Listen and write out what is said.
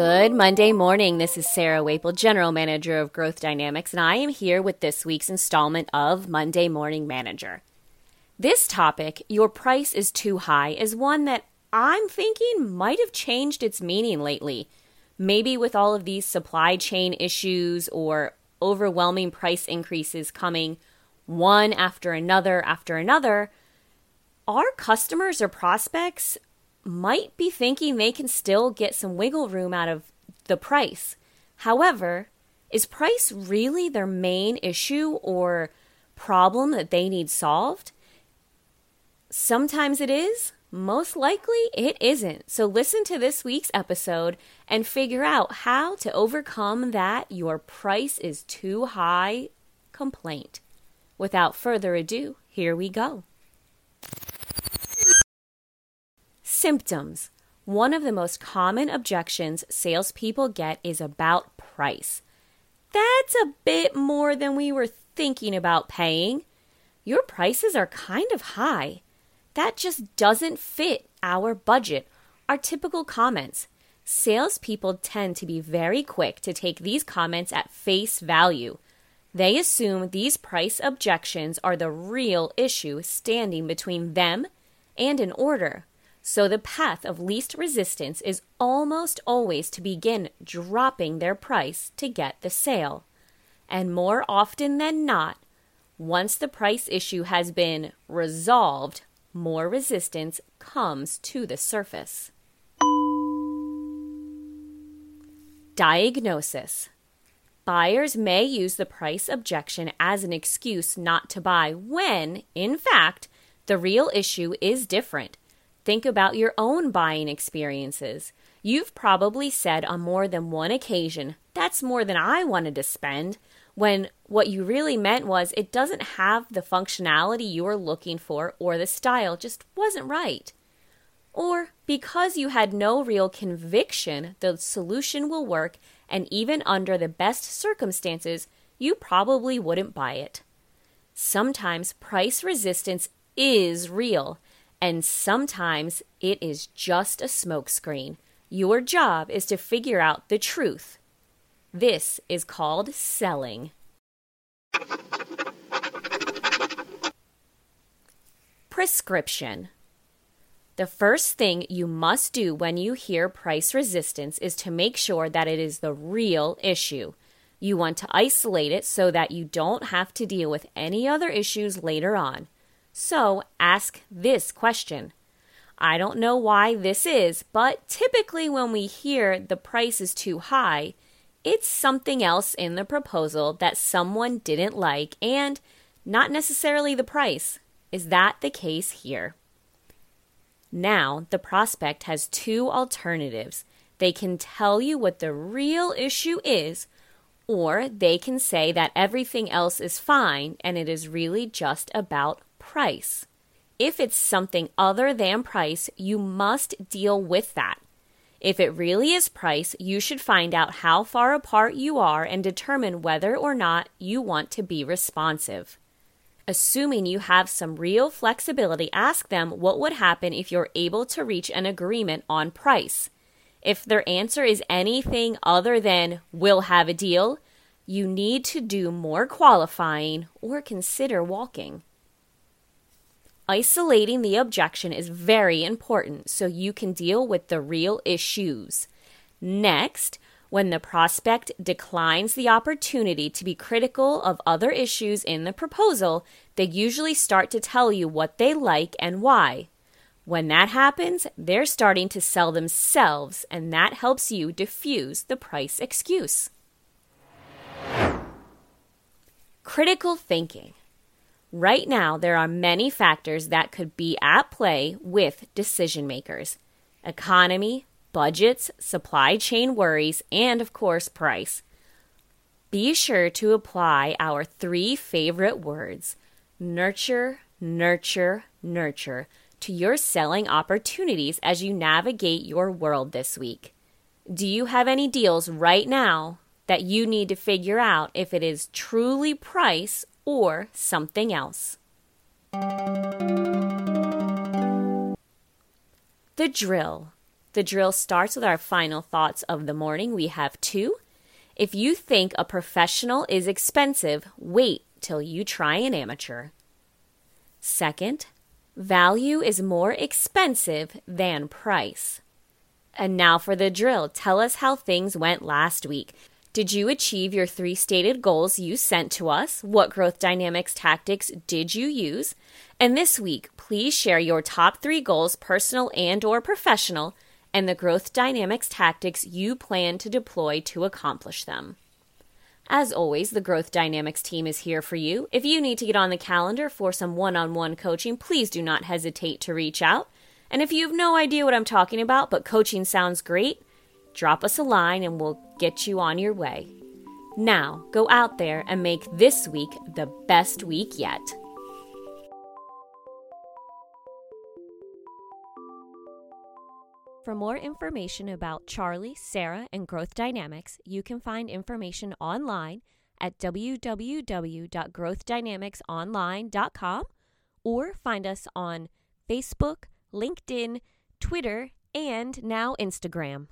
Good Monday morning. This is Sarah Waple, General Manager of Growth Dynamics, and I am here with this week's installment of Monday Morning Manager. This topic, your price is too high, is one that I'm thinking might have changed its meaning lately. Maybe with all of these supply chain issues or overwhelming price increases coming one after another after another, our customers or prospects might be thinking they can still get some wiggle room out of the price. However, is price really their main issue or problem that they need solved? Sometimes it is, most likely it isn't. So listen to this week's episode and figure out how to overcome that your price is too high complaint. Without further ado, here we go. Symptoms. One of the most common objections salespeople get is about price. That's a bit more than we were thinking about paying. Your prices are kind of high. That just doesn't fit our budget. Our typical comments. Salespeople tend to be very quick to take these comments at face value. They assume these price objections are the real issue standing between them and an order. So the path of least resistance is almost always to begin dropping their price to get the sale. And more often than not, once the price issue has been resolved, more resistance comes to the surface. Diagnosis Buyers may use the price objection as an excuse not to buy when, in fact, the real issue is different Think about your own buying experiences. You've probably said on more than one occasion, That's more than I wanted to spend, when what you really meant was it doesn't have the functionality you were looking for or the style just wasn't right. Or because you had no real conviction the solution will work, and even under the best circumstances, you probably wouldn't buy it. Sometimes price resistance is real and sometimes it is just a smokescreen. Your job is to figure out the truth. This is called selling. Prescription. The first thing you must do when you hear price resistance is to make sure that it is the real issue. You want to isolate it so that you don't have to deal with any other issues later on. So ask this question. I don't know why this is, but typically when we hear the price is too high, it's something else in the proposal that someone didn't like and not necessarily the price. Is that the case here? Now, the prospect has two alternatives. They can tell you what the real issue is, or they can say that everything else is fine and it is really just about price. If it's something other than price, you must deal with that. If it really is price, you should find out how far apart you are and determine whether or not you want to be responsive. Assuming you have some real flexibility, ask them what would happen if you're able to reach an agreement on price. If their answer is anything other than, we'll have a deal, you need to do more qualifying or consider walking. Isolating the objection is very important so you can deal with the real issues. Next, when the prospect declines the opportunity to be critical of other issues in the proposal, they usually start to tell you what they like and why. When that happens, they're starting to sell themselves, and that helps you diffuse the price excuse. Critical thinking. Right now, there are many factors that could be at play with decision makers economy, budgets, supply chain worries, and of course, price. Be sure to apply our three favorite words nurture, nurture, nurture to your selling opportunities as you navigate your world this week. Do you have any deals right now that you need to figure out if it is truly price or something else. The drill. The drill starts with our final thoughts of the morning. We have two. If you think a professional is expensive, wait till you try an amateur. Second, value is more expensive than price. And now for the drill. Tell us how things went last week. Did you achieve your three stated goals you sent to us? What growth dynamics tactics did you use? And this week, please share your top 3 goals, personal and or professional, and the growth dynamics tactics you plan to deploy to accomplish them. As always, the Growth Dynamics team is here for you. If you need to get on the calendar for some one on one coaching, please do not hesitate to reach out. And if you have no idea what I'm talking about, but coaching sounds great, drop us a line and we'll get you on your way. Now, go out there and make this week the best week yet. For more information about Charlie, Sarah, and Growth Dynamics, you can find information online at www.growthdynamicsonline.com or find us on Facebook, LinkedIn, Twitter, and now Instagram.